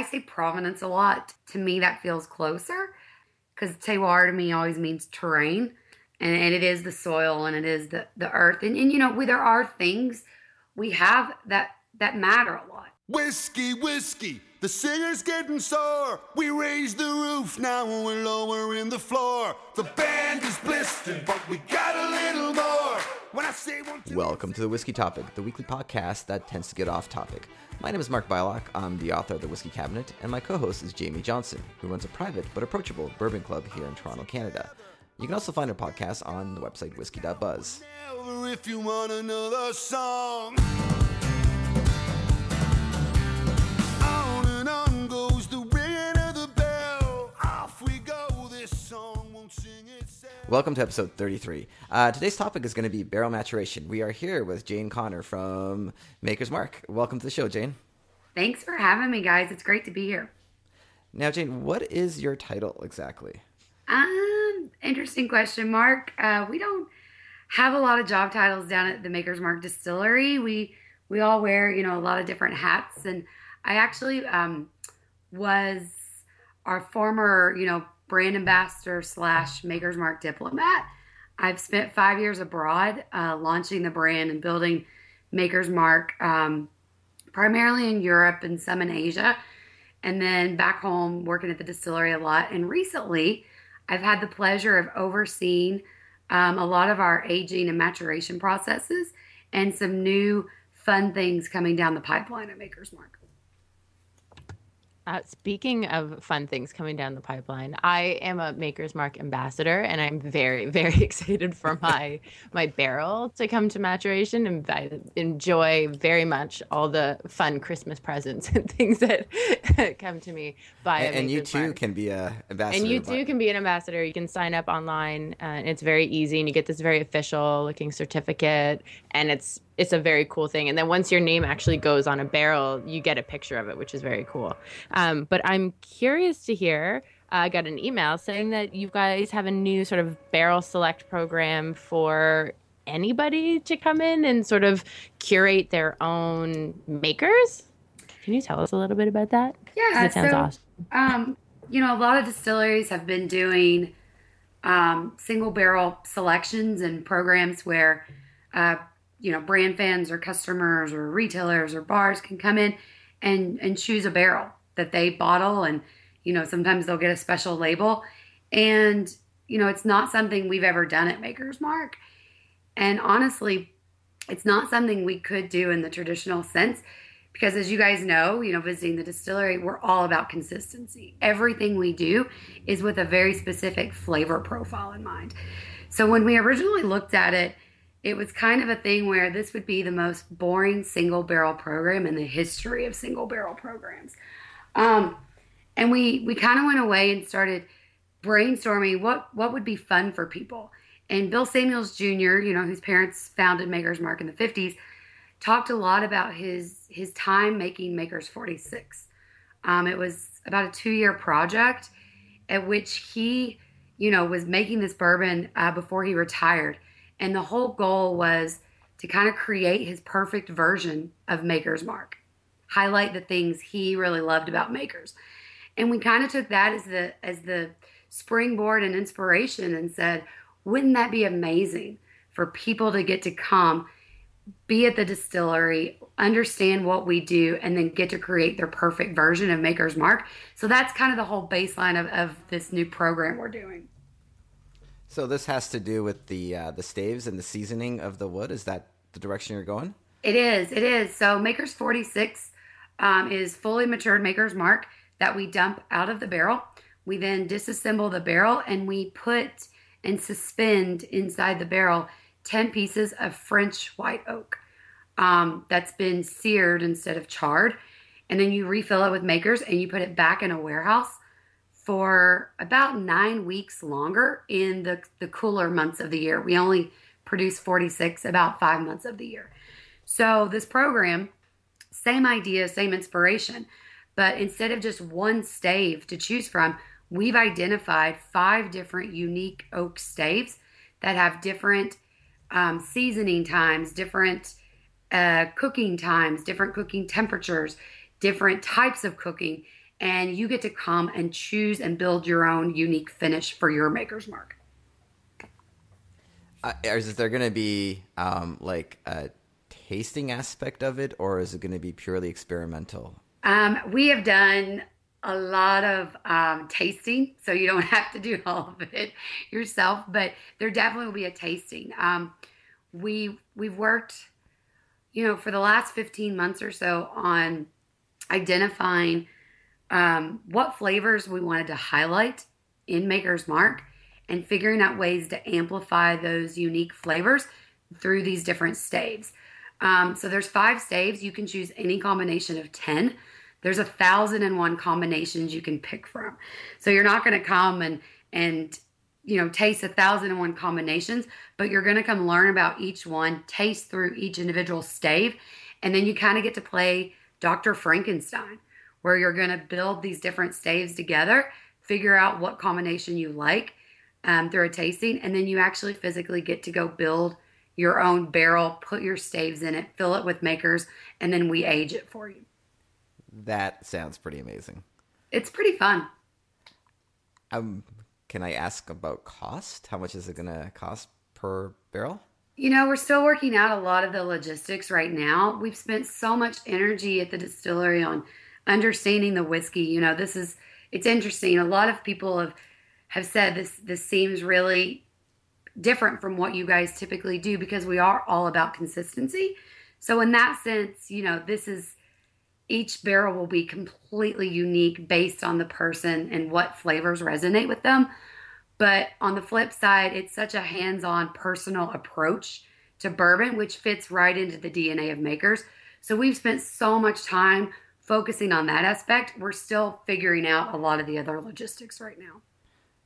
I say Provenance a lot. To me, that feels closer because terroir to me always means terrain. And, and it is the soil and it is the, the earth. And, and, you know, we, there are things we have that, that matter a lot. Whiskey, whiskey, the singer's getting sore. We raised the roof, now we're lowering the floor. The band is blistered, but we got a little more. When I say one, two, Welcome to the Whiskey Topic, the weekly podcast that tends to get off topic. My name is Mark Bylok. I'm the author of The Whiskey Cabinet, and my co host is Jamie Johnson, who runs a private but approachable bourbon club here in Toronto, Canada. You can also find our podcast on the website whiskey.buzz. If you want another song. Welcome to episode 33. Uh, today's topic is going to be barrel maturation. We are here with Jane Conner from Maker's Mark. Welcome to the show, Jane. Thanks for having me, guys. It's great to be here. Now, Jane, what is your title exactly? Um, interesting question, Mark. Uh, we don't have a lot of job titles down at the Maker's Mark Distillery. We we all wear, you know, a lot of different hats, and I actually um, was our former, you know, brand ambassador slash Maker's Mark diplomat. I've spent five years abroad, uh, launching the brand and building Maker's Mark, um, primarily in Europe and some in Asia, and then back home working at the distillery a lot. And recently, I've had the pleasure of overseeing um, a lot of our aging and maturation processes and some new fun things coming down the pipeline at Maker's Mark. Uh, speaking of fun things coming down the pipeline, I am a Maker's Mark ambassador, and I'm very, very excited for my my barrel to come to maturation. And I enjoy very much all the fun Christmas presents and things that come to me by. And, and you too Mark. can be a ambassador. And you too can be an ambassador. You can sign up online, uh, and it's very easy. And you get this very official looking certificate, and it's it's a very cool thing. And then once your name actually goes on a barrel, you get a picture of it, which is very cool. Um, but I'm curious to hear. uh, I got an email saying that you guys have a new sort of barrel select program for anybody to come in and sort of curate their own makers. Can you tell us a little bit about that? Yeah, it sounds so, awesome. Um, you know, a lot of distilleries have been doing um, single barrel selections and programs where, uh, you know, brand fans or customers or retailers or bars can come in and and choose a barrel that they bottle, and you know, sometimes they'll get a special label, and you know, it's not something we've ever done at Maker's Mark, and honestly, it's not something we could do in the traditional sense because as you guys know, you know, visiting the distillery, we're all about consistency. Everything we do is with a very specific flavor profile in mind. So when we originally looked at it, it was kind of a thing where this would be the most boring single barrel program in the history of single barrel programs. Um, and we we kind of went away and started brainstorming what what would be fun for people. And Bill Samuels Jr., you know, whose parents founded Maker's Mark in the 50s, talked a lot about his his time making Maker's 46. Um, it was about a two year project at which he, you know, was making this bourbon uh, before he retired, and the whole goal was to kind of create his perfect version of Maker's Mark, highlight the things he really loved about Maker's, and we kind of took that as the as the springboard and inspiration and said, wouldn't that be amazing for people to get to come be at the distillery, understand what we do, and then get to create their perfect version of Maker's Mark. So that's kind of the whole baseline of, of this new program we're doing. So this has to do with the uh, the staves and the seasoning of the wood. Is that the direction you're going? It is, it is. So Maker's 46 um, is fully matured Maker's Mark that we dump out of the barrel. We then disassemble the barrel and we put and suspend inside the barrel 10 pieces of French white oak um, that's been seared instead of charred. And then you refill it with makers and you put it back in a warehouse for about nine weeks longer in the, the cooler months of the year. We only produce 46 about five months of the year. So, this program, same idea, same inspiration, but instead of just one stave to choose from, we've identified five different unique oak staves that have different um, seasoning times, different uh, cooking times, different cooking temperatures, different types of cooking. And you get to come and choose and build your own unique finish for your maker's mark. Uh, is there going to be um, like a tasting aspect of it, or is it going to be purely experimental? Um, we have done a lot of um, tasting, so you don't have to do all of it yourself. But there definitely will be a tasting. Um, we we've worked, you know, for the last fifteen months or so on identifying um, what flavors we wanted to highlight in Maker's Mark and figuring out ways to amplify those unique flavors through these different staves. Um, so there's five staves. You can choose any combination of 10. There's a thousand and one combinations you can pick from. So you're not going to come and, and, you know, taste a thousand and one combinations, but you're going to come learn about each one, taste through each individual stave, and then you kind of get to play Dr. Frankenstein, where you're going to build these different staves together, figure out what combination you like um, through a tasting, and then you actually physically get to go build your own barrel, put your staves in it, fill it with makers, and then we age it for you. That sounds pretty amazing. It's pretty fun. Um, can I ask about cost? How much is it going to cost per barrel? You know, we're still working out a lot of the logistics right now. We've spent so much energy at the distillery on understanding the whiskey. You know, this is it's interesting. A lot of people have have said this this seems really different from what you guys typically do because we are all about consistency. So in that sense, you know, this is each barrel will be completely unique based on the person and what flavors resonate with them. But on the flip side, it's such a hands-on personal approach to bourbon which fits right into the DNA of makers. So we've spent so much time focusing on that aspect. We're still figuring out a lot of the other logistics right now.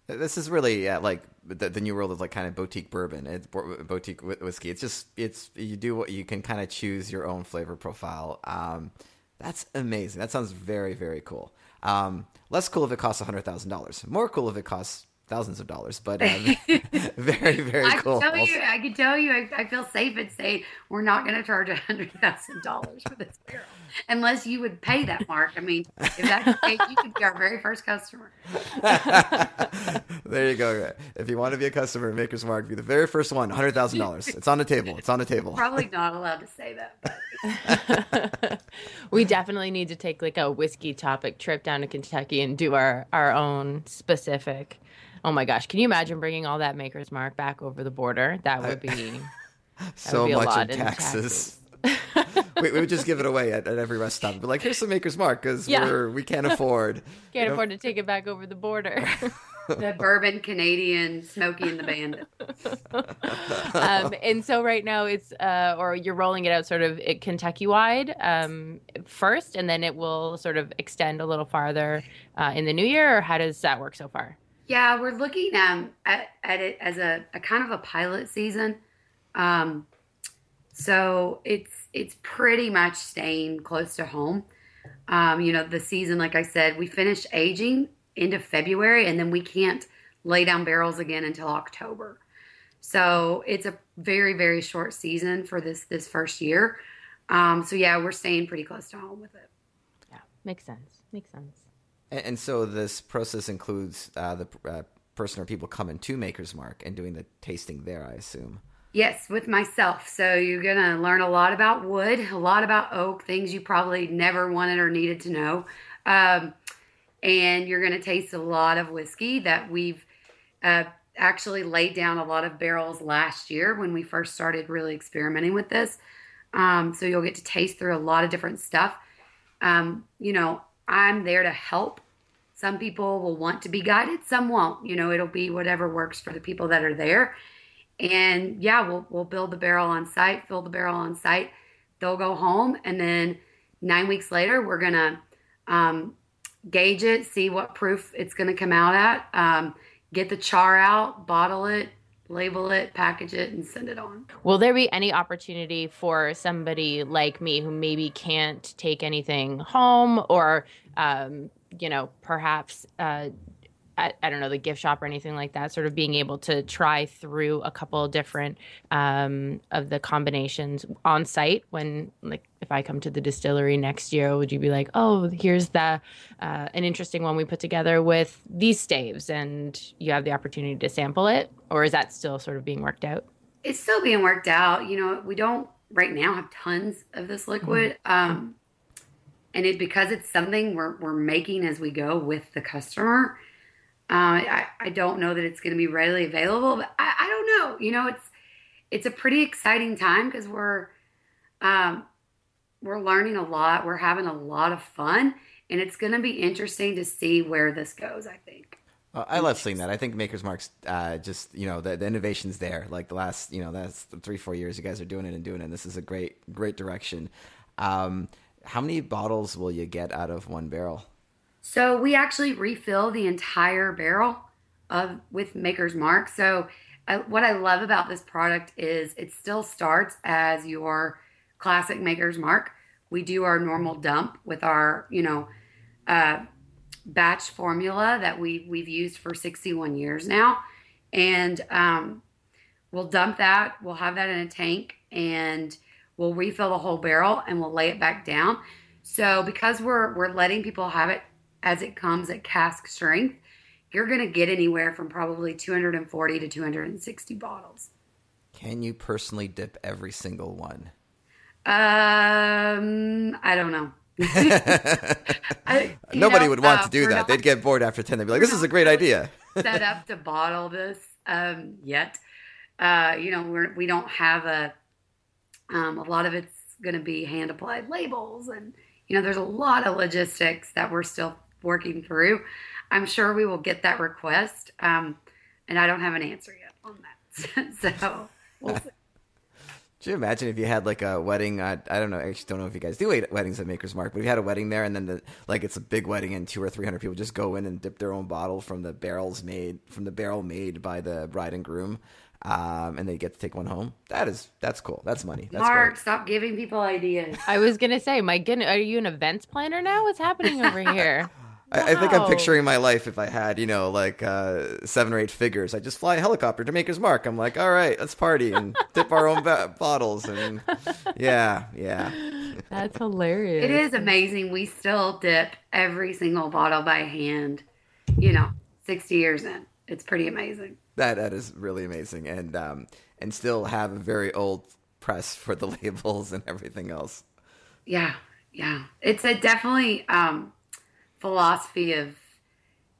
This is really yeah, like the, the, new world of like kind of boutique bourbon, it's boutique whiskey. It's just it's you do what you can kind of choose your own flavor profile. Um, that's amazing. That sounds very very cool. Um, less cool if it costs hundred thousand dollars. More cool if it costs thousands of dollars, but um, very, very I cool. Can tell you, I can tell you, I, I feel safe and saying we're not going to charge a hundred thousand dollars for this barrel, unless you would pay that mark. I mean, if that's the case, you could be our very first customer. there you go. If you want to be a customer of Maker's Mark, be the very first one. Hundred thousand dollars. It's on the table. It's on the table. Probably not allowed to say that. But. we definitely need to take like a whiskey topic trip down to Kentucky and do our our own specific Oh my gosh, can you imagine bringing all that Maker's Mark back over the border? That would be that so would be much in taxes. taxes. we, we, would just give it away at, at every rest stop. But like, here's some Maker's Mark because yeah. we're we can't afford can't afford know? to take it back over the border. the bourbon Canadian Smokey and the Bandit. um, and so right now it's uh, or you're rolling it out sort of Kentucky wide um, first, and then it will sort of extend a little farther uh, in the new year. Or how does that work so far? Yeah, we're looking um, at, at it as a, a kind of a pilot season. Um, so it's it's pretty much staying close to home. Um, you know, the season, like I said, we finished aging into February, and then we can't lay down barrels again until October. So it's a very very short season for this this first year. Um, so yeah, we're staying pretty close to home with it. Yeah, makes sense. Makes sense. And, and so this process includes uh, the uh, person or people coming to Maker's Mark and doing the tasting there, I assume. Yes, with myself. So you're going to learn a lot about wood, a lot about oak, things you probably never wanted or needed to know. Um, and you're going to taste a lot of whiskey that we've uh, actually laid down a lot of barrels last year when we first started really experimenting with this. Um, so you'll get to taste through a lot of different stuff. Um, you know, I'm there to help. Some people will want to be guided, some won't. You know, it'll be whatever works for the people that are there. And yeah, we'll we'll build the barrel on site, fill the barrel on site. They'll go home, and then nine weeks later, we're gonna um, gauge it, see what proof it's gonna come out at, um, get the char out, bottle it, label it, package it, and send it on. Will there be any opportunity for somebody like me who maybe can't take anything home or, um, you know, perhaps uh, at, I don't know the gift shop or anything like that. Sort of being able to try through a couple different um, of the combinations on site. When like if I come to the distillery next year, would you be like, oh, here's the uh, an interesting one we put together with these staves, and you have the opportunity to sample it, or is that still sort of being worked out? It's still being worked out. You know, we don't right now have tons of this liquid. Mm-hmm. Um, and it because it's something we're, we're making as we go with the customer uh, I, I don't know that it's going to be readily available but I, I don't know you know it's it's a pretty exciting time because we're um, we're learning a lot we're having a lot of fun and it's going to be interesting to see where this goes i think uh, I love seeing that. I think Maker's Mark's uh, just you know the, the innovation's there. Like the last you know that's three four years you guys are doing it and doing it. And this is a great great direction. Um, how many bottles will you get out of one barrel? So we actually refill the entire barrel of with Maker's Mark. So uh, what I love about this product is it still starts as your classic Maker's Mark. We do our normal dump with our, you know, uh, batch formula that we we've used for 61 years now, and um, we'll dump that. We'll have that in a tank, and we'll refill the whole barrel and we'll lay it back down. So because we're we're letting people have it as it comes at cask strength, you're going to get anywhere from probably 240 to 260 bottles. Can you personally dip every single one? Um, I don't know. I, Nobody know, would want uh, to do that. Not, They'd get bored after 10. They'd be like, this is a great idea. set up to bottle this um, yet. Uh, you know, we're, we don't have a um, a lot of it's going to be hand applied labels, and you know, there's a lot of logistics that we're still working through. I'm sure we will get that request, um, and I don't have an answer yet on that. so we'll see. Could you imagine if you had like a wedding? I, I don't know. I actually don't know if you guys do weddings at Maker's Mark, but if you had a wedding there and then the, like it's a big wedding and two or three hundred people just go in and dip their own bottle from the barrels made from the barrel made by the bride and groom um, and they get to take one home. That is that's cool. That's money. That's Mark, great. stop giving people ideas. I was gonna say, my goodness, are you an events planner now? What's happening over here? I, wow. I, think I'm picturing my life if I had, you know, like uh, seven or eight figures. I just fly a helicopter to Maker's Mark. I'm like, all right, let's party and dip our own ba- bottles, and yeah, yeah. That's hilarious. It is amazing. We still dip every single bottle by hand. You know, 60 years in, it's pretty amazing. That that is really amazing, and um, and still have a very old press for the labels and everything else. Yeah, yeah, it's a definitely um, philosophy of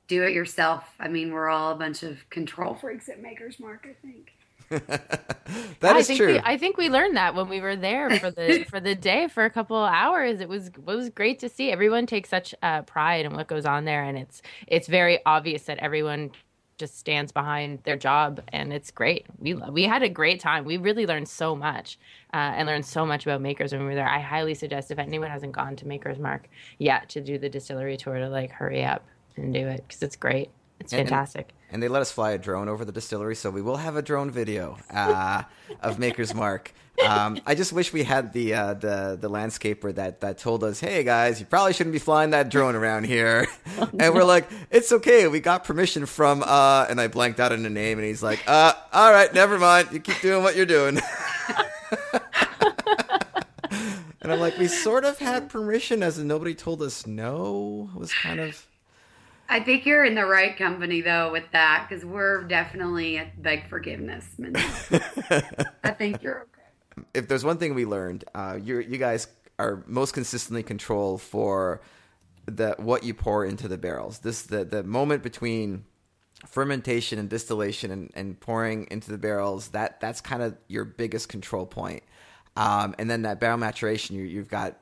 do it yourself. I mean, we're all a bunch of control freaks at Maker's Mark. I think. that is true. We, I think we learned that when we were there for the for the day for a couple of hours. It was it was great to see. Everyone take such uh, pride in what goes on there, and it's it's very obvious that everyone just stands behind their job and it's great. We we had a great time. We really learned so much uh, and learned so much about makers when we were there. I highly suggest if anyone hasn't gone to makers mark yet to do the distillery tour to like hurry up and do it because it's great it's and, fantastic and, and, they let us fly a drone over the distillery so we will have a drone video uh, of makers mark um, I just wish we had the uh, the the landscaper that that told us, "Hey guys, you probably shouldn't be flying that drone around here." and we're like, "It's okay, we got permission from." Uh, and I blanked out on the name, and he's like, "Uh, all right, never mind. You keep doing what you're doing." and I'm like, "We sort of had permission, as nobody told us no." It was kind of. I think you're in the right company though with that because we're definitely at beg forgiveness. I think you're okay if there's one thing we learned, uh, you you guys are most consistently control for the what you pour into the barrels. This the the moment between fermentation and distillation and, and pouring into the barrels. That that's kind of your biggest control point. Um, and then that barrel maturation, you, you've got,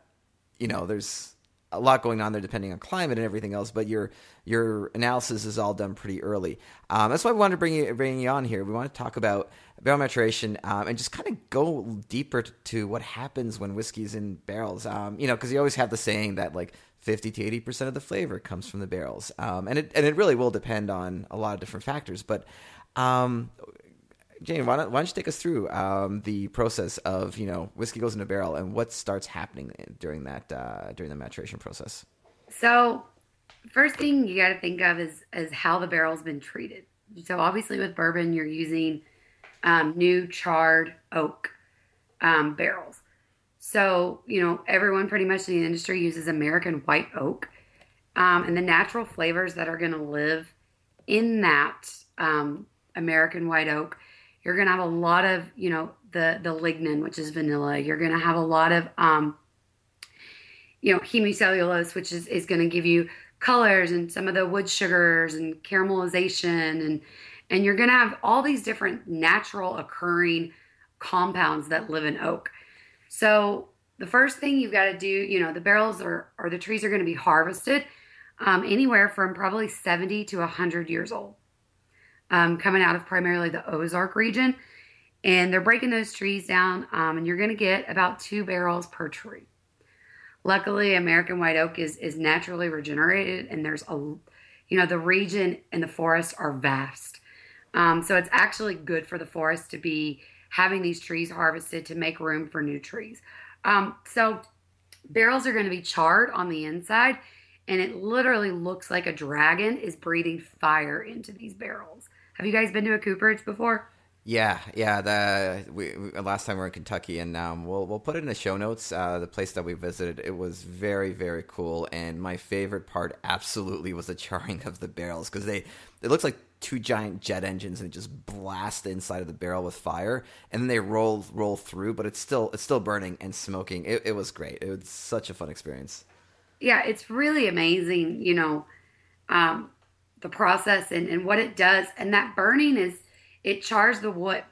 you know, there's a lot going on there depending on climate and everything else. But your your analysis is all done pretty early. Um, that's why we wanted to bring you bring you on here. We want to talk about barrel maturation um, and just kind of go deeper to what happens when whiskey's in barrels. Um, you know, because you always have the saying that like 50 to 80 percent of the flavor comes from the barrels, um, and it and it really will depend on a lot of different factors. But um, Jane, why don't, why don't you take us through um, the process of you know whiskey goes in a barrel and what starts happening during that uh, during the maturation process? So first thing you got to think of is is how the barrel's been treated. So obviously with bourbon, you're using um, new charred oak um, barrels. So you know everyone pretty much in the industry uses American white oak, um, and the natural flavors that are going to live in that um, American white oak. You're going to have a lot of you know the the lignin, which is vanilla. You're going to have a lot of um, you know hemicellulose, which is is going to give you colors and some of the wood sugars and caramelization and and you're going to have all these different natural occurring compounds that live in oak. So the first thing you've got to do, you know, the barrels are or the trees are going to be harvested um, anywhere from probably 70 to 100 years old, um, coming out of primarily the Ozark region. And they're breaking those trees down, um, and you're going to get about two barrels per tree. Luckily, American white oak is is naturally regenerated, and there's a, you know, the region and the forest are vast, um, so it's actually good for the forest to be having these trees harvested to make room for new trees. Um, so barrels are going to be charred on the inside, and it literally looks like a dragon is breathing fire into these barrels. Have you guys been to a cooperage before? Yeah, yeah. The we, we, last time we were in Kentucky, and um, we'll we'll put it in the show notes. Uh, the place that we visited, it was very very cool, and my favorite part absolutely was the charring of the barrels because they it looks like two giant jet engines and it just blasts the inside of the barrel with fire, and then they roll roll through, but it's still it's still burning and smoking. It, it was great. It was such a fun experience. Yeah, it's really amazing. You know, um, the process and and what it does, and that burning is it chars the wood.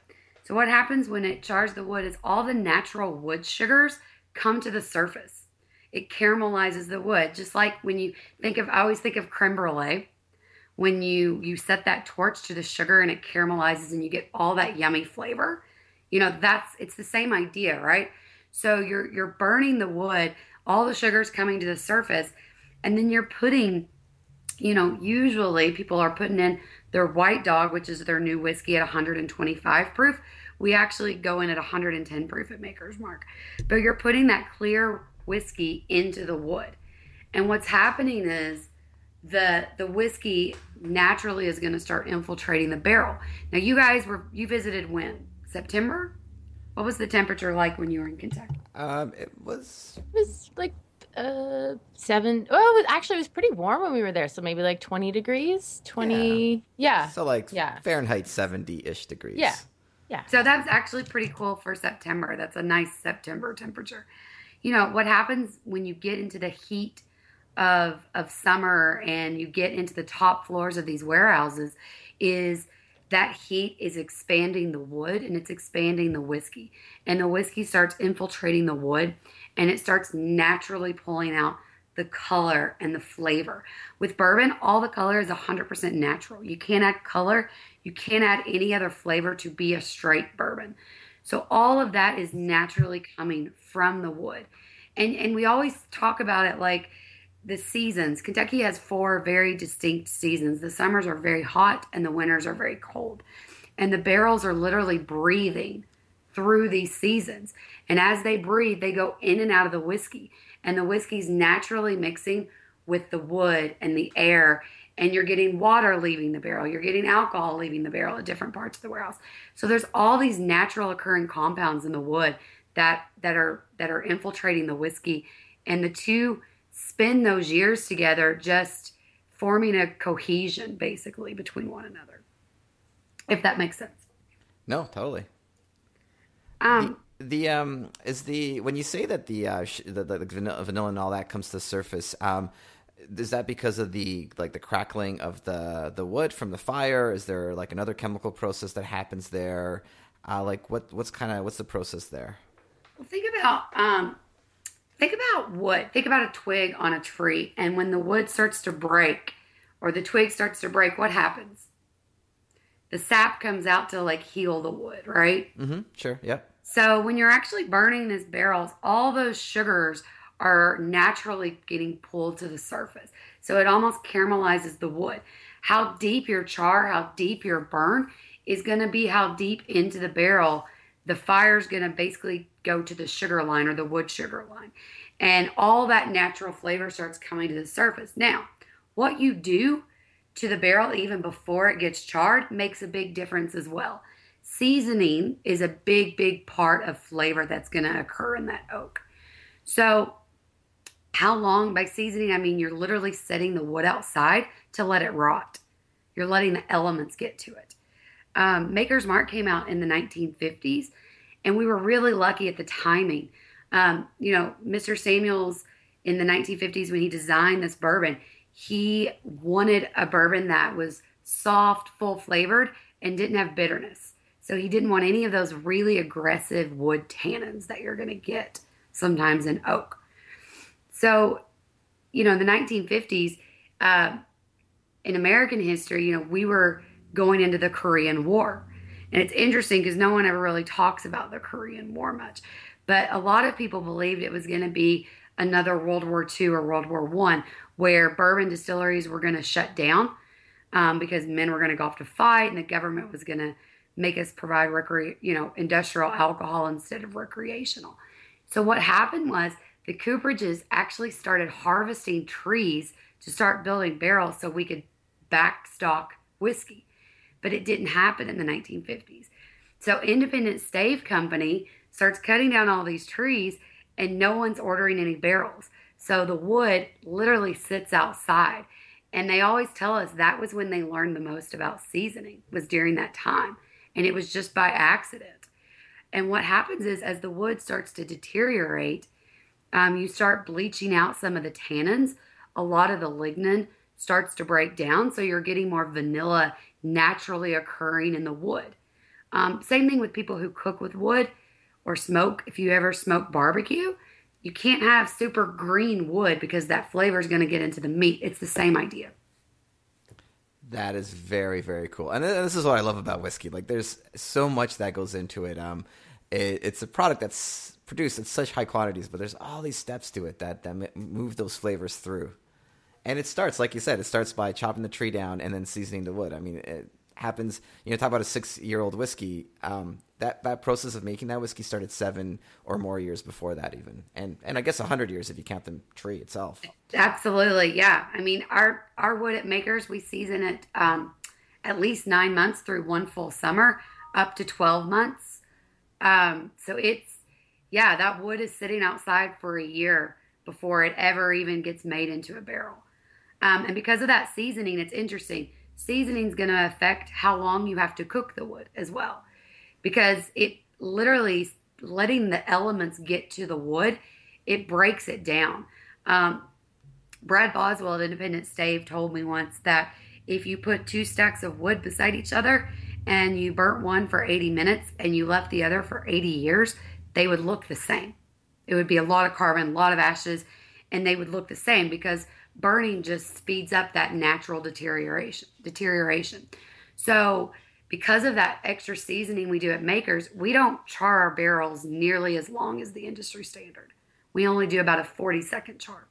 So what happens when it chars the wood is all the natural wood sugars come to the surface. It caramelizes the wood, just like when you think of. I always think of creme brulee. When you you set that torch to the sugar and it caramelizes and you get all that yummy flavor, you know that's it's the same idea, right? So you're you're burning the wood, all the sugars coming to the surface, and then you're putting, you know, usually people are putting in their white dog, which is their new whiskey at 125 proof. We actually go in at 110 proof at Maker's Mark. But you're putting that clear whiskey into the wood. And what's happening is the the whiskey naturally is going to start infiltrating the barrel. Now you guys were you visited when? September? What was the temperature like when you were in Kentucky? Um, it was It was like uh seven. Well, it was, actually it was pretty warm when we were there, so maybe like twenty degrees. Twenty. Yeah. so like Yeah. Fahrenheit seventy ish degrees. Yeah. Yeah. So that's actually pretty cool for September. That's a nice September temperature. You know, what happens when you get into the heat of of summer and you get into the top floors of these warehouses is that heat is expanding the wood and it's expanding the whiskey. And the whiskey starts infiltrating the wood and it starts naturally pulling out the color and the flavor. With bourbon, all the color is 100% natural. You can't add color, you can't add any other flavor to be a straight bourbon. So all of that is naturally coming from the wood. And and we always talk about it like the seasons. Kentucky has four very distinct seasons. The summers are very hot and the winters are very cold. And the barrels are literally breathing through these seasons. And as they breathe, they go in and out of the whiskey. And the whiskey's naturally mixing with the wood and the air. And you're getting water leaving the barrel. You're getting alcohol leaving the barrel at different parts of the warehouse. So there's all these natural occurring compounds in the wood that that are that are infiltrating the whiskey. And the two spend those years together just forming a cohesion basically between one another. If that makes sense. No, totally. Um, The um is the when you say that the uh sh- the, the, vanilla, vanilla and all that comes to the surface um is that because of the like the crackling of the the wood from the fire is there like another chemical process that happens there uh like what what's kind of what's the process there Well, think about um, think about wood. Think about a twig on a tree, and when the wood starts to break, or the twig starts to break, what happens? The sap comes out to like heal the wood, right? mm-hmm sure yep So when you're actually burning these barrels, all those sugars are naturally getting pulled to the surface. So it almost caramelizes the wood. How deep your char, how deep your burn is going to be how deep into the barrel the fire is going to basically go to the sugar line or the wood sugar line. And all that natural flavor starts coming to the surface. Now, what you do to the barrel even before it gets charred makes a big difference as well. Seasoning is a big, big part of flavor that's going to occur in that oak. So, how long by seasoning? I mean, you're literally setting the wood outside to let it rot. You're letting the elements get to it. Um, Maker's Mark came out in the 1950s, and we were really lucky at the timing. Um, you know, Mr. Samuels in the 1950s, when he designed this bourbon, he wanted a bourbon that was soft, full flavored, and didn't have bitterness. So he didn't want any of those really aggressive wood tannins that you're going to get sometimes in oak. So, you know, in the 1950s, uh, in American history, you know, we were going into the Korean War. And it's interesting because no one ever really talks about the Korean War much. But a lot of people believed it was going to be another World War II or World War One, where bourbon distilleries were going to shut down um, because men were going to go off to fight, and the government was going to make us provide recre- you know, industrial alcohol instead of recreational. So what happened was the Cooperages actually started harvesting trees to start building barrels so we could backstock whiskey but it didn't happen in the 1950s. So Independent Stave Company starts cutting down all these trees and no one's ordering any barrels. So the wood literally sits outside. And they always tell us that was when they learned the most about seasoning was during that time. And it was just by accident. And what happens is as the wood starts to deteriorate, um, you start bleaching out some of the tannins. A lot of the lignin starts to break down. So you're getting more vanilla naturally occurring in the wood. Um, same thing with people who cook with wood or smoke. If you ever smoke barbecue, you can't have super green wood because that flavor is going to get into the meat. It's the same idea. That is very very cool, and this is what I love about whiskey. Like, there's so much that goes into it. Um, it, it's a product that's produced in such high quantities, but there's all these steps to it that that move those flavors through. And it starts, like you said, it starts by chopping the tree down and then seasoning the wood. I mean, it happens. You know, talk about a six-year-old whiskey. Um, that that process of making that whiskey started seven or more years before that, even, and and I guess hundred years if you count the tree itself. Absolutely, yeah. I mean, our our wood at Makers, we season it um, at least nine months through one full summer, up to twelve months. Um, so it's yeah, that wood is sitting outside for a year before it ever even gets made into a barrel. Um, and because of that seasoning, it's interesting. Seasoning is going to affect how long you have to cook the wood as well, because it literally letting the elements get to the wood, it breaks it down. Um, Brad Boswell at Independent Stave told me once that if you put two stacks of wood beside each other and you burnt one for 80 minutes and you left the other for 80 years, they would look the same. It would be a lot of carbon, a lot of ashes, and they would look the same because burning just speeds up that natural deterioration deterioration. So because of that extra seasoning we do at makers we don't char our barrels nearly as long as the industry standard. We only do about a 40 second char.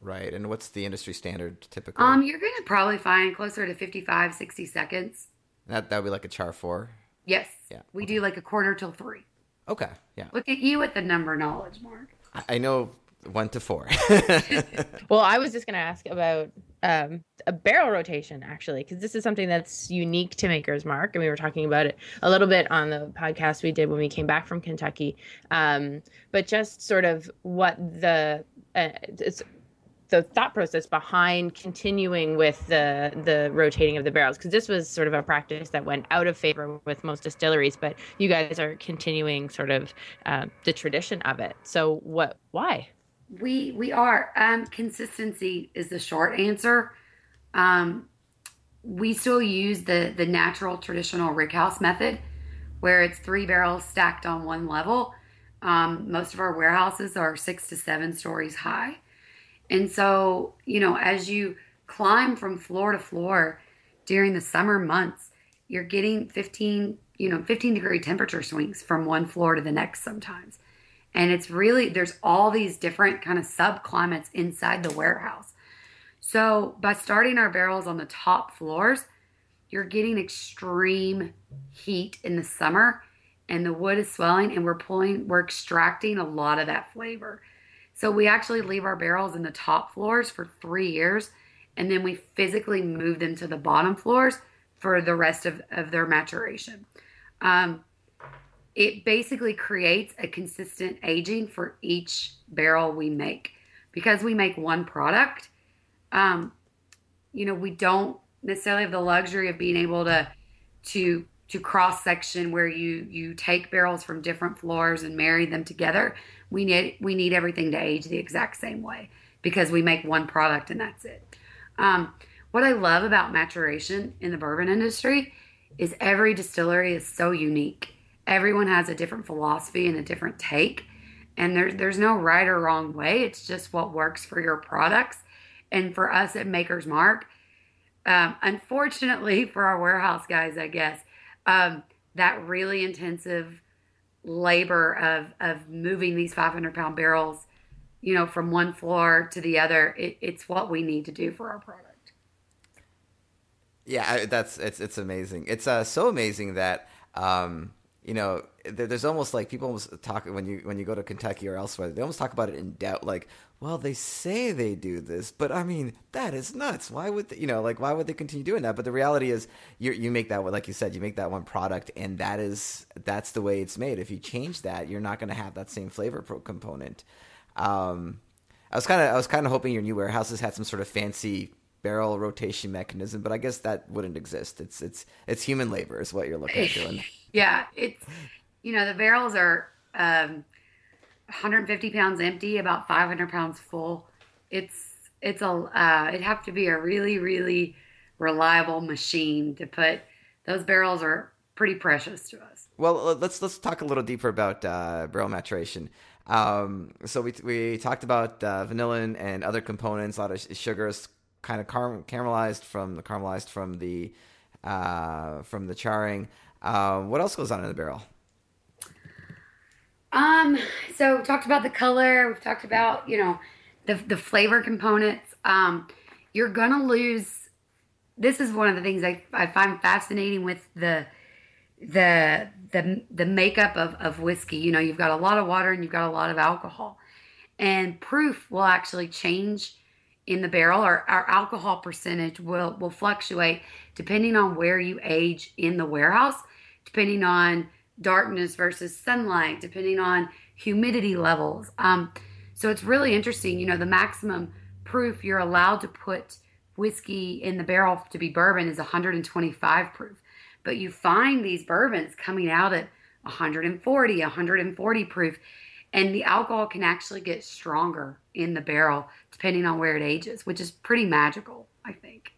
Right and what's the industry standard typically? Um you're gonna probably find closer to 55 60 seconds. That that would be like a char four? Yes. Yeah we okay. do like a quarter till three. Okay yeah. Look at you with the number knowledge mark. I know one to four. well, I was just going to ask about um, a barrel rotation, actually, because this is something that's unique to Maker's Mark. And we were talking about it a little bit on the podcast we did when we came back from Kentucky. Um, but just sort of what the. Uh, it's, the thought process behind continuing with the the rotating of the barrels because this was sort of a practice that went out of favor with most distilleries but you guys are continuing sort of uh, the tradition of it so what why we we are. Um, consistency is the short answer. Um, we still use the the natural traditional rickhouse method, where it's three barrels stacked on one level. Um, most of our warehouses are six to seven stories high, and so you know as you climb from floor to floor during the summer months, you're getting 15 you know 15 degree temperature swings from one floor to the next sometimes and it's really, there's all these different kind of subclimates inside the warehouse. So by starting our barrels on the top floors, you're getting extreme heat in the summer and the wood is swelling and we're pulling, we're extracting a lot of that flavor. So we actually leave our barrels in the top floors for three years and then we physically move them to the bottom floors for the rest of, of their maturation. Um, it basically creates a consistent aging for each barrel we make because we make one product. Um, you know, we don't necessarily have the luxury of being able to to to cross section where you you take barrels from different floors and marry them together. We need we need everything to age the exact same way because we make one product and that's it. Um, what I love about maturation in the bourbon industry is every distillery is so unique. Everyone has a different philosophy and a different take, and there's there's no right or wrong way. It's just what works for your products. And for us at Maker's Mark, um, unfortunately for our warehouse guys, I guess um, that really intensive labor of of moving these 500 pound barrels, you know, from one floor to the other, it, it's what we need to do for our product. Yeah, that's it's it's amazing. It's uh, so amazing that um, you know there's almost like people almost talk when you when you go to Kentucky or elsewhere. They almost talk about it in doubt, like, well, they say they do this, but I mean that is nuts. Why would they, you know like why would they continue doing that? But the reality is, you you make that like you said, you make that one product, and that is that's the way it's made. If you change that, you're not going to have that same flavor component. Um, I was kind of I was kind of hoping your new warehouses had some sort of fancy barrel rotation mechanism, but I guess that wouldn't exist. It's it's it's human labor is what you're looking at doing. yeah, it's you know the barrels are um, 150 pounds empty, about 500 pounds full. It's it's a uh, it'd have to be a really really reliable machine to put those barrels are pretty precious to us. Well, let's let's talk a little deeper about uh, barrel maturation. Um, so we we talked about uh, vanilla and other components, a lot of sugars, kind of car- caramelized from the caramelized from the uh, from the charring. Uh, what else goes on in the barrel? Um, so we talked about the color. We've talked about you know the the flavor components. Um, you're gonna lose. This is one of the things I, I find fascinating with the the the the makeup of, of whiskey. You know, you've got a lot of water and you've got a lot of alcohol. And proof will actually change in the barrel or our alcohol percentage will will fluctuate depending on where you age in the warehouse, depending on darkness versus sunlight, depending on humidity levels. Um, so it's really interesting. You know, the maximum proof you're allowed to put whiskey in the barrel to be bourbon is 125 proof. But you find these bourbons coming out at 140, 140 proof, and the alcohol can actually get stronger in the barrel depending on where it ages, which is pretty magical, I think.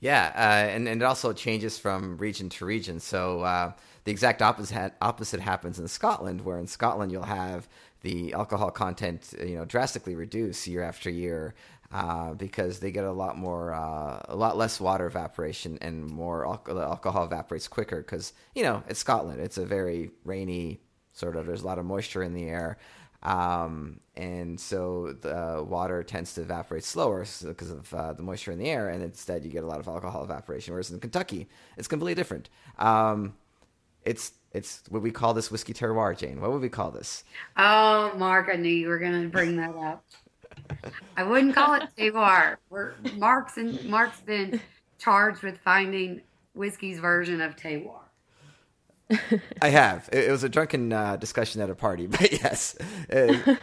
Yeah, uh, and, and it also changes from region to region. So uh, the exact opposite opposite happens in Scotland, where in Scotland you'll have the alcohol content you know drastically reduce year after year uh, because they get a lot more, uh, a lot less water evaporation and more al- alcohol evaporates quicker because you know it's Scotland. It's a very rainy sort of. There's a lot of moisture in the air, um, and so the water tends to evaporate slower because of uh, the moisture in the air, and instead you get a lot of alcohol evaporation. Whereas in Kentucky, it's completely different. Um, it's it's what we call this whiskey terroir, Jane. What would we call this? Oh, Mark, I knew you were going to bring that up. I wouldn't call it terroir. We're, Mark's and Mark's been charged with finding whiskey's version of terroir. I have. It, it was a drunken uh, discussion at a party, but yes. It,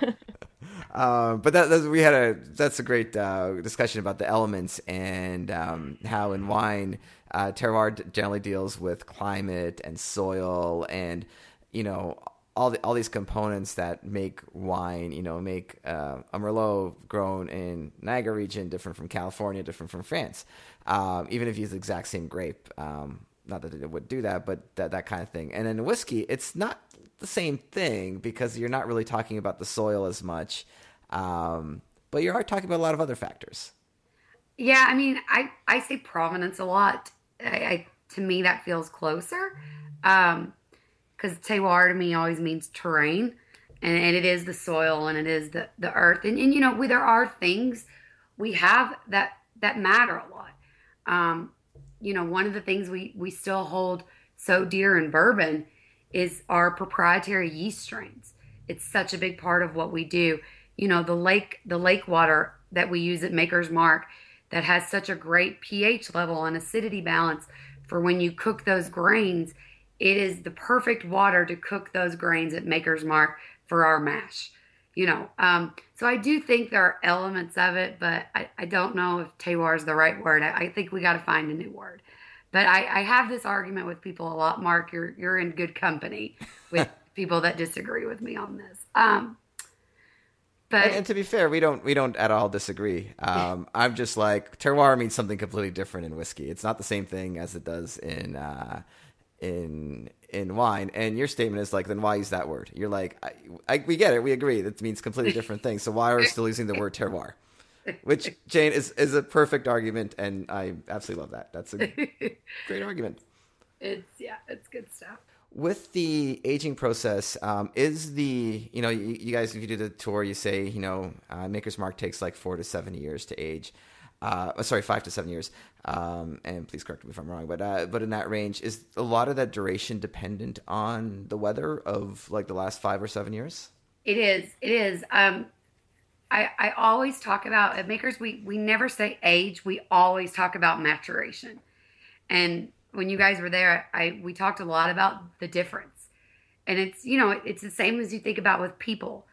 uh, but that, that, we had a that's a great uh, discussion about the elements and um, how in wine uh, terroir generally deals with climate and soil and you know all the, all these components that make wine, you know, make uh, a Merlot grown in Niagara region different from California, different from France. Um, even if you use the exact same grape, um, not that it would do that, but that that kind of thing. And in whiskey, it's not the same thing because you're not really talking about the soil as much, um, but you are talking about a lot of other factors. Yeah, I mean, I I say provenance a lot. I, I to me that feels closer, because um, terroir to me always means terrain, and, and it is the soil and it is the the earth, and and you know, we, there are things we have that that matter a lot. Um, you know, one of the things we we still hold so dear in bourbon is our proprietary yeast strains. It's such a big part of what we do. You know, the lake the lake water that we use at Maker's Mark that has such a great pH level and acidity balance for when you cook those grains. It is the perfect water to cook those grains at Maker's Mark for our mash. You know, um, so I do think there are elements of it, but I, I don't know if terroir is the right word. I, I think we got to find a new word. But I, I have this argument with people a lot, Mark. You're you're in good company with people that disagree with me on this. Um, but And, and to be fair, we don't we don't at all disagree. Um, I'm just like terroir means something completely different in whiskey. It's not the same thing as it does in uh, in in wine. And your statement is like, then why use that word? You're like, I, I, we get it, we agree. That means completely different things. So why are we still using the word terroir? Which Jane is is a perfect argument, and I absolutely love that. That's a great argument. it's yeah, it's good stuff. with the aging process um, is the you know you, you guys if you do the tour you say you know uh, maker's mark takes like four to seven years to age uh, sorry five to seven years um, and please correct me if i'm wrong but uh, but in that range is a lot of that duration dependent on the weather of like the last five or seven years It is. It is. Um, I I always talk about at Makers. We we never say age. We always talk about maturation. And when you guys were there, I we talked a lot about the difference. And it's you know it's the same as you think about with people.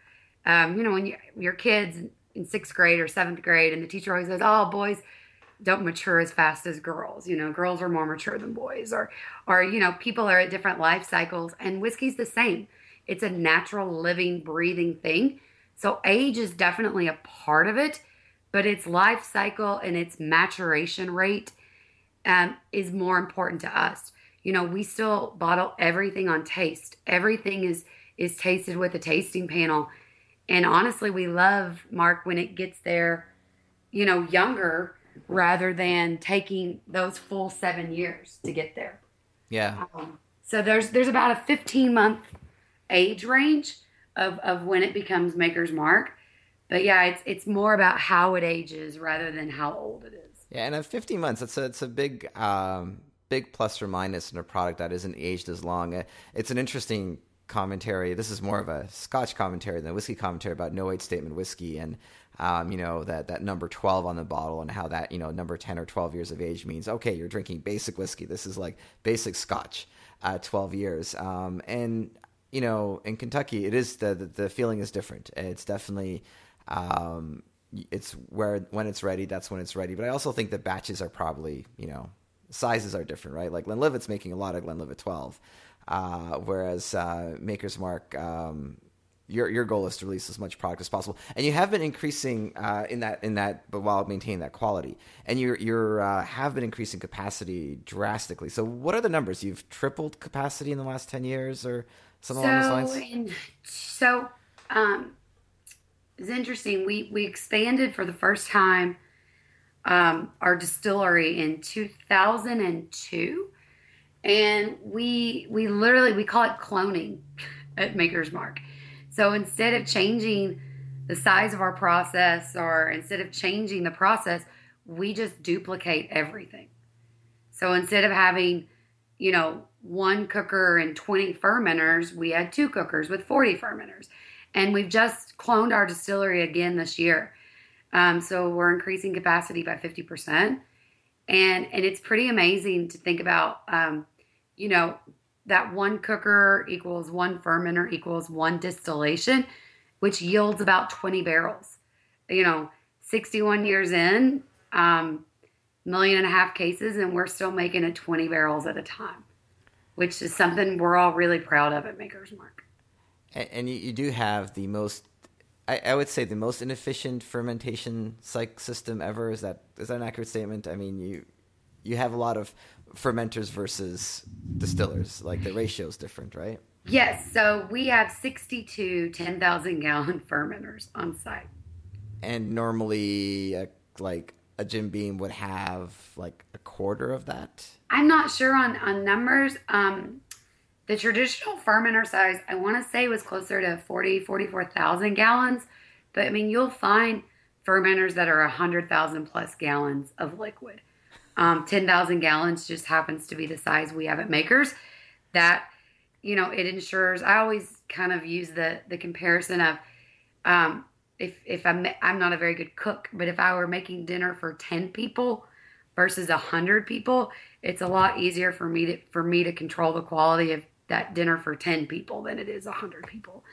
Um, you know when you, your kids in sixth grade or seventh grade, and the teacher always says, "Oh, boys." Don't mature as fast as girls. You know, girls are more mature than boys, or, or you know, people are at different life cycles, and whiskey's the same. It's a natural, living, breathing thing. So age is definitely a part of it, but its life cycle and its maturation rate um, is more important to us. You know, we still bottle everything on taste. Everything is is tasted with a tasting panel, and honestly, we love Mark when it gets there. You know, younger rather than taking those full seven years to get there. yeah Um, so there's there's about a 15 month age range of, of when it becomes maker's mark. But yeah, it's it's more about how it ages rather than how old it is. Yeah, and at 15 months, it's a it's a big um, big plus or minus in a product that isn't aged as long. Uh, It's an interesting commentary. This is more of a Scotch commentary than a whiskey commentary about no age statement whiskey, and um, you know that that number 12 on the bottle and how that you know number 10 or 12 years of age means okay, you're drinking basic whiskey. This is like basic Scotch at 12 years, um, and you know in Kentucky, it is the the, the feeling is different. It's definitely um, it's where when it's ready, that's when it's ready. But I also think the batches are probably you know sizes are different, right? Like Glenlivet's making a lot of Glenlivet 12, uh, whereas uh, Maker's Mark. Um, your your goal is to release as much product as possible, and you have been increasing uh, in that in that, but while maintaining that quality, and you're you're uh, have been increasing capacity drastically. So, what are the numbers? You've tripled capacity in the last ten years, or something along So those lines. in, so um, it's interesting. We we expanded for the first time um, our distillery in 2002, and we we literally we call it cloning at Maker's Mark. So instead of changing the size of our process or instead of changing the process, we just duplicate everything. So instead of having, you know, one cooker and 20 fermenters, we had two cookers with 40 fermenters. And we've just cloned our distillery again this year. Um, so we're increasing capacity by 50%. And, and it's pretty amazing to think about, um, you know, that one cooker equals one fermenter equals one distillation, which yields about 20 barrels. You know, 61 years in, um, million and a half cases, and we're still making it 20 barrels at a time, which is something we're all really proud of at Maker's Mark. And, and you, you do have the most, I, I would say, the most inefficient fermentation cycle system ever. Is that is that an accurate statement? I mean, you you have a lot of fermenters versus distillers. Like the ratio is different, right? Yes, so we have 62 10,000 gallon fermenters on site. And normally, uh, like a Jim Beam would have like a quarter of that. I'm not sure on, on numbers. Um, the traditional fermenter size, I want to say was closer to 40, 44,000 gallons. But I mean, you'll find fermenters that are 100,000 plus gallons of liquid. Um, 10,000 gallons just happens to be the size we have at Makers. That, you know, it ensures, I always kind of use the, the comparison of, um, if if I'm I'm not a very good cook, but if I were making dinner for ten people versus hundred people, it's a lot easier for me to for me to control the quality of that dinner for ten people than it is hundred people.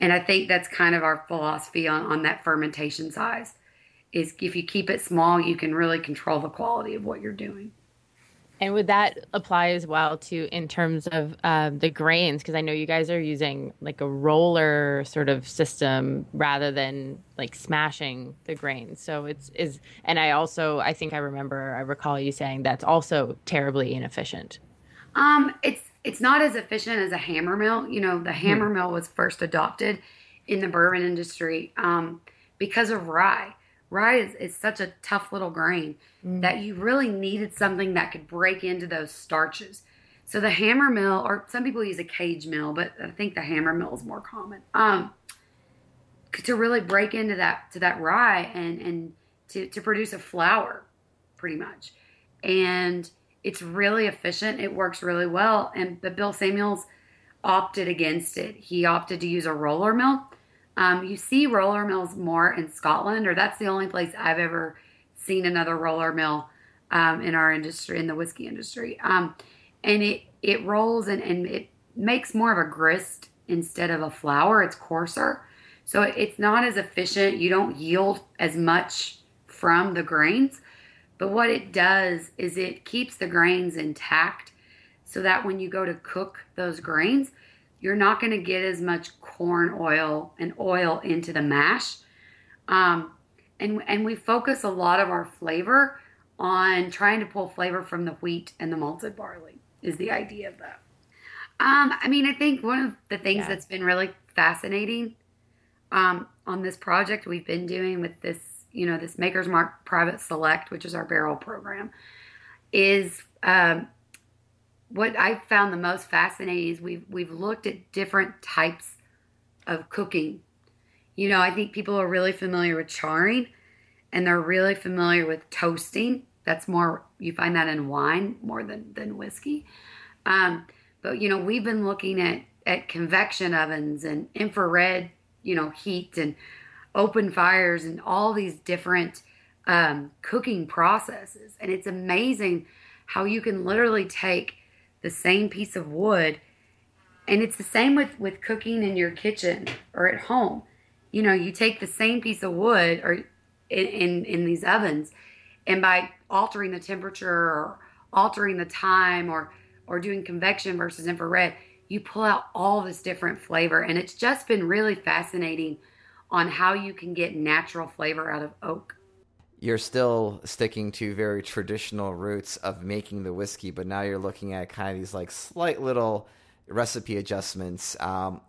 And I think that's kind of our philosophy on, on that fermentation size. Is if you keep it small, you can really control the quality of what you're doing. And would that apply as well to in terms of um, the grains? Because I know you guys are using like a roller sort of system rather than like smashing the grains. So it's is, and I also I think I remember I recall you saying that's also terribly inefficient. Um, it's it's not as efficient as a hammer mill. You know, the hammer hmm. mill was first adopted in the bourbon industry um, because of rye rye is, is such a tough little grain mm. that you really needed something that could break into those starches. So the hammer mill, or some people use a cage mill, but I think the hammer mill is more common. Um, to really break into that to that rye and and to, to produce a flour, pretty much, and it's really efficient. It works really well. And but Bill Samuels opted against it. He opted to use a roller mill um, you see roller mills more in Scotland, or that's the only place I've ever seen another roller mill um, in our industry, in the whiskey industry. Um, and it it rolls and, and it makes more of a grist instead of a flour. It's coarser, so it's not as efficient. You don't yield as much from the grains, but what it does is it keeps the grains intact, so that when you go to cook those grains, you're not going to get as much corn oil and oil into the mash. Um, and, and we focus a lot of our flavor on trying to pull flavor from the wheat and the malted barley, is the idea of that. Um, I mean, I think one of the things yeah. that's been really fascinating um, on this project we've been doing with this, you know, this Maker's Mark Private Select, which is our barrel program, is um, what I found the most fascinating is we've we've looked at different types of cooking. You know, I think people are really familiar with charring and they're really familiar with toasting. That's more you find that in wine more than than whiskey. Um, but you know, we've been looking at at convection ovens and infrared, you know, heat and open fires and all these different um, cooking processes. And it's amazing how you can literally take the same piece of wood. And it's the same with, with cooking in your kitchen or at home. You know, you take the same piece of wood or in, in, in these ovens, and by altering the temperature or altering the time or or doing convection versus infrared, you pull out all this different flavor. And it's just been really fascinating on how you can get natural flavor out of oak you're still sticking to very traditional roots of making the whiskey, but now you're looking at kind of these like slight little recipe adjustments, um,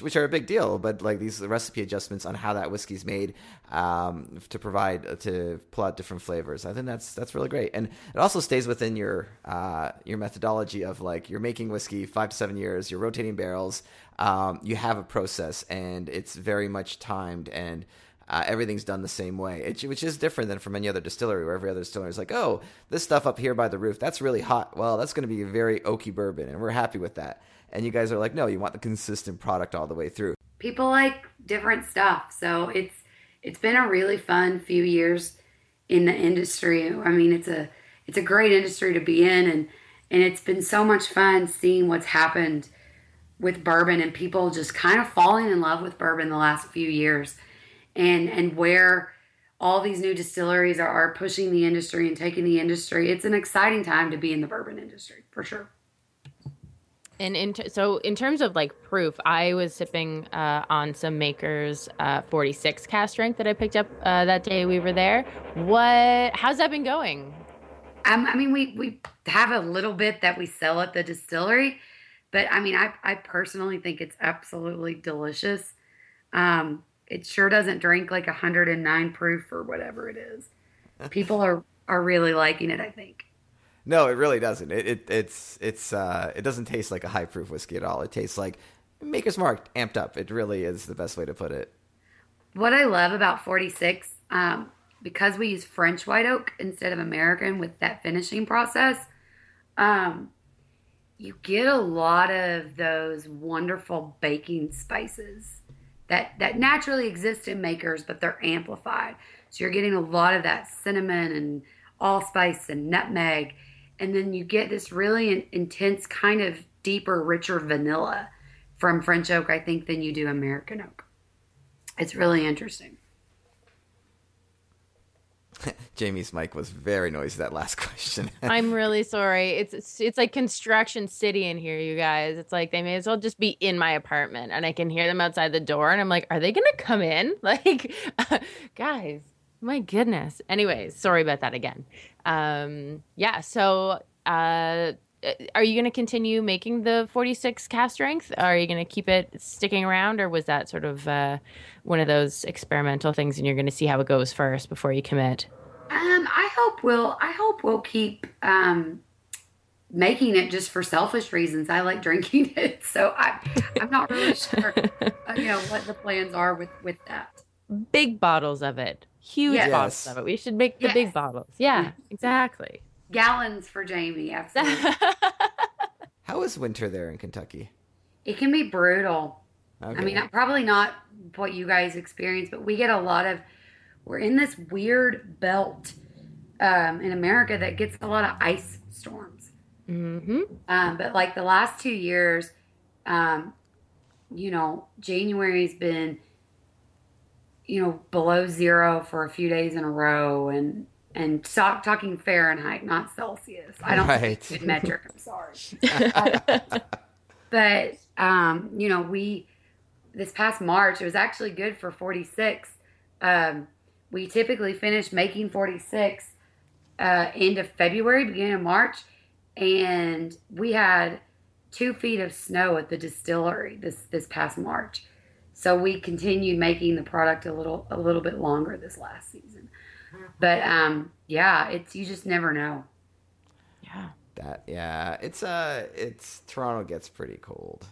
which are a big deal. But like these recipe adjustments on how that whiskey's made um, to provide to pull out different flavors. I think that's that's really great, and it also stays within your uh, your methodology of like you're making whiskey five to seven years, you're rotating barrels, um, you have a process, and it's very much timed and uh, everything's done the same way, it, which is different than from any other distillery, where every other distillery is like, oh, this stuff up here by the roof, that's really hot. Well, that's going to be a very oaky bourbon, and we're happy with that. And you guys are like, no, you want the consistent product all the way through. People like different stuff, so it's it's been a really fun few years in the industry. I mean, it's a it's a great industry to be in, and and it's been so much fun seeing what's happened with bourbon and people just kind of falling in love with bourbon the last few years and and where all these new distilleries are, are pushing the industry and taking the industry. It's an exciting time to be in the bourbon industry for sure. And in t- so, in terms of like proof, I was sipping uh, on some Makers uh, 46 cask strength that I picked up uh, that day we were there. What? How's that been going? Um, I mean, we we have a little bit that we sell at the distillery, but I mean, I I personally think it's absolutely delicious. Um, it sure doesn't drink like 109 proof or whatever it is. People are are really liking it, I think. No, it really doesn't. It, it it's it's uh it doesn't taste like a high proof whiskey at all. It tastes like Maker's Mark amped up. It really is the best way to put it. What I love about 46 um because we use French white oak instead of American with that finishing process, um, you get a lot of those wonderful baking spices that that naturally exist in makers, but they're amplified. So you're getting a lot of that cinnamon and allspice and nutmeg, and then you get this really intense kind of deeper, richer vanilla from French oak, I think, than you do American oak. It's really interesting. Jamie's mic was very noisy that last question. I'm really sorry. It's, it's it's like construction city in here, you guys. It's like they may as well just be in my apartment, and I can hear them outside the door, and I'm like, are they gonna come in? Like, guys, my goodness. Anyways, sorry about that again. Um, yeah. So, uh, are you going to continue making the 46 cask strength? Are you going to keep it sticking around, or was that sort of uh, one of those experimental things, and you're going to see how it goes first before you commit? Um, I hope we'll. I hope we'll keep um, making it just for selfish reasons. I like drinking it, so I, I'm not really sure, uh, you know, what the plans are with with that. Big bottles of it, huge Yes. bottles of it. We should make the big bottles. Yeah, exactly. Gallons for Jamie, absolutely. How is winter there in Kentucky? it can be brutal. Okay. I mean, probably not what you guys experience, but we get a lot of. We're in this weird belt um, in America that gets a lot of ice storms. hmm Um, but like the last two years, um, you know, January's been, you know, below zero for a few days in a row, and and talk, talking Fahrenheit, not Celsius. I don't think it's good metric. I'm sorry. but um, you know, we this past March it was actually good for 46. Um, we typically finish making 46 uh, end of February, beginning of March, and we had two feet of snow at the distillery this this past March. So we continued making the product a little a little bit longer this last season. But um, yeah, it's you just never know. Yeah. That yeah, it's uh, it's Toronto gets pretty cold.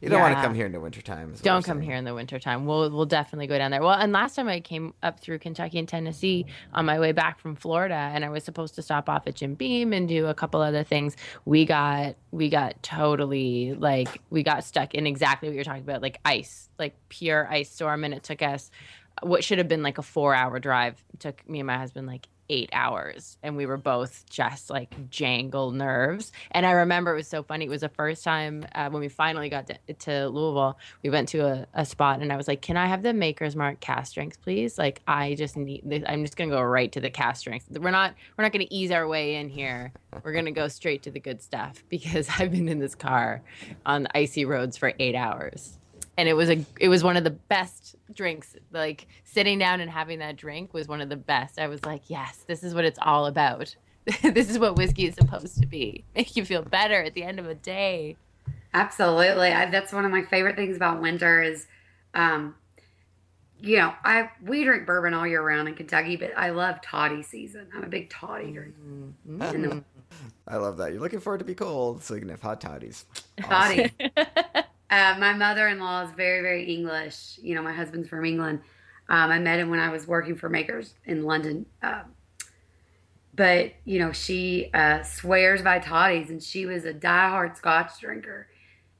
You don't want to come here in the wintertime. is Don't come saying. here in the wintertime. We'll we'll definitely go down there. Well, and last time I came up through Kentucky and Tennessee on my way back from Florida, and I was supposed to stop off at Jim Beam and do a couple other things. We got we got totally like we got stuck in exactly what you're talking about, like ice, like pure ice storm, and it took us what should have been like a four hour drive. Took me and my husband like eight hours and we were both just like jangle nerves and i remember it was so funny it was the first time uh, when we finally got to, to louisville we went to a, a spot and i was like can i have the maker's mark cast drinks please like i just need this. i'm just gonna go right to the cast drinks we're not we're not gonna ease our way in here we're gonna go straight to the good stuff because i've been in this car on icy roads for eight hours and it was a it was one of the best drinks like sitting down and having that drink was one of the best i was like yes this is what it's all about this is what whiskey is supposed to be make you feel better at the end of a day Absolutely. I, that's one of my favorite things about winter is, um, you know, I we drink bourbon all year round in Kentucky, but I love toddy season. I'm a big toddy drinker. In the I love that. You're looking forward to be cold, so you can have hot toddies. toddy. uh, my mother-in-law is very, very English. You know, my husband's from England. Um, I met him when I was working for Makers in London. Um, but you know, she uh, swears by toddies, and she was a die-hard Scotch drinker.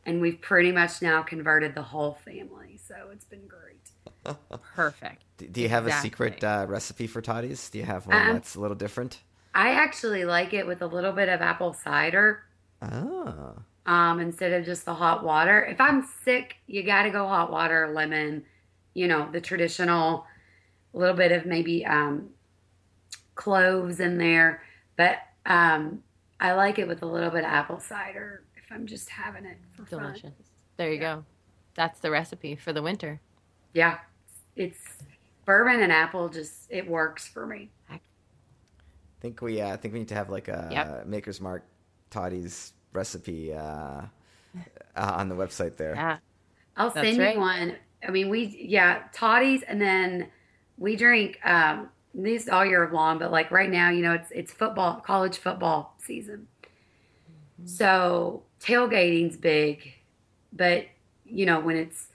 And we've pretty much now converted the whole family, so it's been great. perfect Do, do you have a secret uh, recipe for toddies? Do you have one Um, that's a little different? I actually like it with a little bit of apple cider Oh, um, instead of just the hot water. If I'm sick, you got to go hot water, lemon, you know, the traditional, a little bit of maybe um, cloves in there. But um, I like it with a little bit of apple cider if I'm just having it for fun. delicious there you go that's the recipe for the winter Yeah, it's bourbon and apple. Just it works for me. I think we uh, I think we need to have like a Yep. Maker's Mark toddies recipe uh, uh, on the website there. yeah I'll That's send right. you one. I mean, we yeah, toddies, and then we drink um, these all year long. But like right now, you know, it's it's football, college football season. So tailgating's big, but you know when it's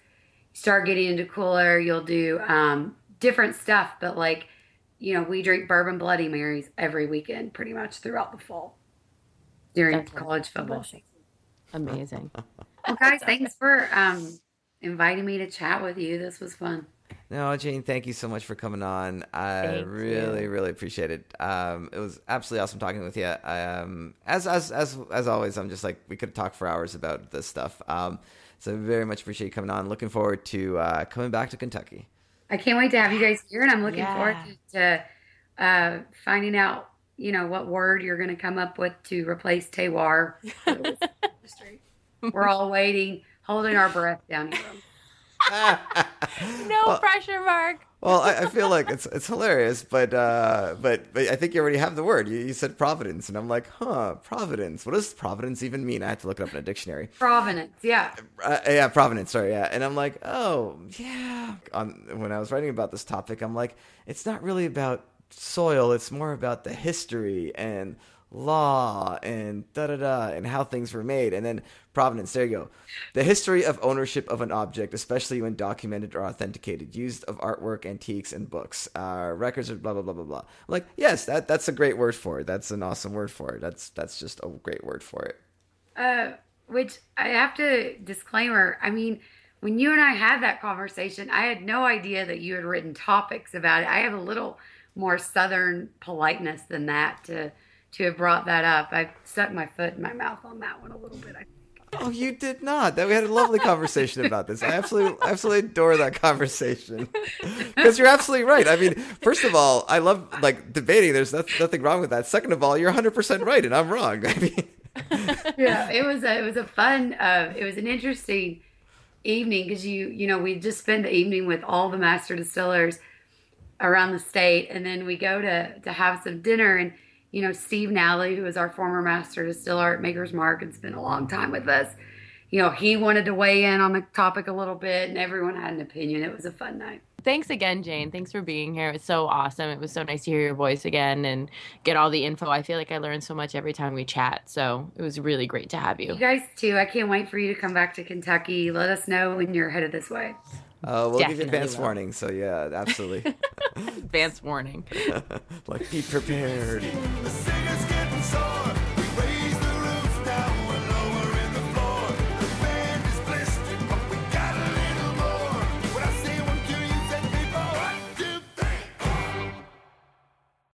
start getting into cooler, you'll do um, different stuff. But like you know, we drink bourbon Bloody Marys every weekend, pretty much throughout the fall during That's college football amazing Well, guys, thanks for um, inviting me to chat with you. This was fun. No, Jane, thank you so much for coming on. I Thank really, you. really appreciate it. Um, it was absolutely awesome talking with you. Um, as as as as always, I'm just like we could talk for hours about this stuff. Um, so very much appreciate you coming on. Looking forward to uh, coming back to Kentucky. I can't wait to have you guys here, and I'm looking Yeah. forward to, to uh, finding out, you know, what word you're going to come up with to replace terroir. for the whiskey industry. We're all waiting, holding our breath down here. No Well- pressure, Mark. Well, I, I feel like it's it's hilarious, but uh, but but I think you already have the word. You, you said providence, and I'm like, huh, providence. What does providence even mean? I had to look it up in a dictionary. Providence, yeah. Uh, yeah, Providence. Sorry, yeah. And I'm like, oh, yeah. On when I was writing about this topic, I'm like, it's not really about soil. It's more about the history and law and da da da and how things were made. And then provenance. There you go. The history of ownership of an object, especially when documented or authenticated, used of artwork, antiques, and books, uh, records, of blah blah blah blah blah. Like, yes, that that's a great word for it. That's an awesome word for it. That's that's just a great word for it. Uh, which I have to disclaimer. I mean, when you and I had that conversation, I had no idea that you had written topics about it. I have a little more southern politeness than that to to have brought that up. I stuck my foot in my mouth on that one a little bit. I Oh, you did not. That we had a lovely conversation about this. I absolutely, absolutely adore that conversation because you're absolutely right. I mean, first of all, I love like debating. There's no, nothing wrong with that. Second of all, you're 100 percent right, and I'm wrong. I mean, yeah, it was a, it was a fun, uh, it was an interesting evening because you you know we just spent the evening with all the master distillers around the state, and then we go to to have some dinner and. You know, Steve Nally, who is our former master distiller at Maker's Mark and spent a long time with us, you know, he wanted to weigh in on the topic a little bit, and everyone had an opinion. It was a fun night. Thanks again, Jane. Thanks for being here. It was so awesome. It was so nice to hear your voice again and get all the info. I feel like I learned so much every time we chat. So it was really great to have You you. guys too. I can't wait for you to come back to Kentucky. Let us know when you're headed this way. Uh, we'll Definitely give you advance will. warning. So yeah, absolutely. advance warning. like be prepared.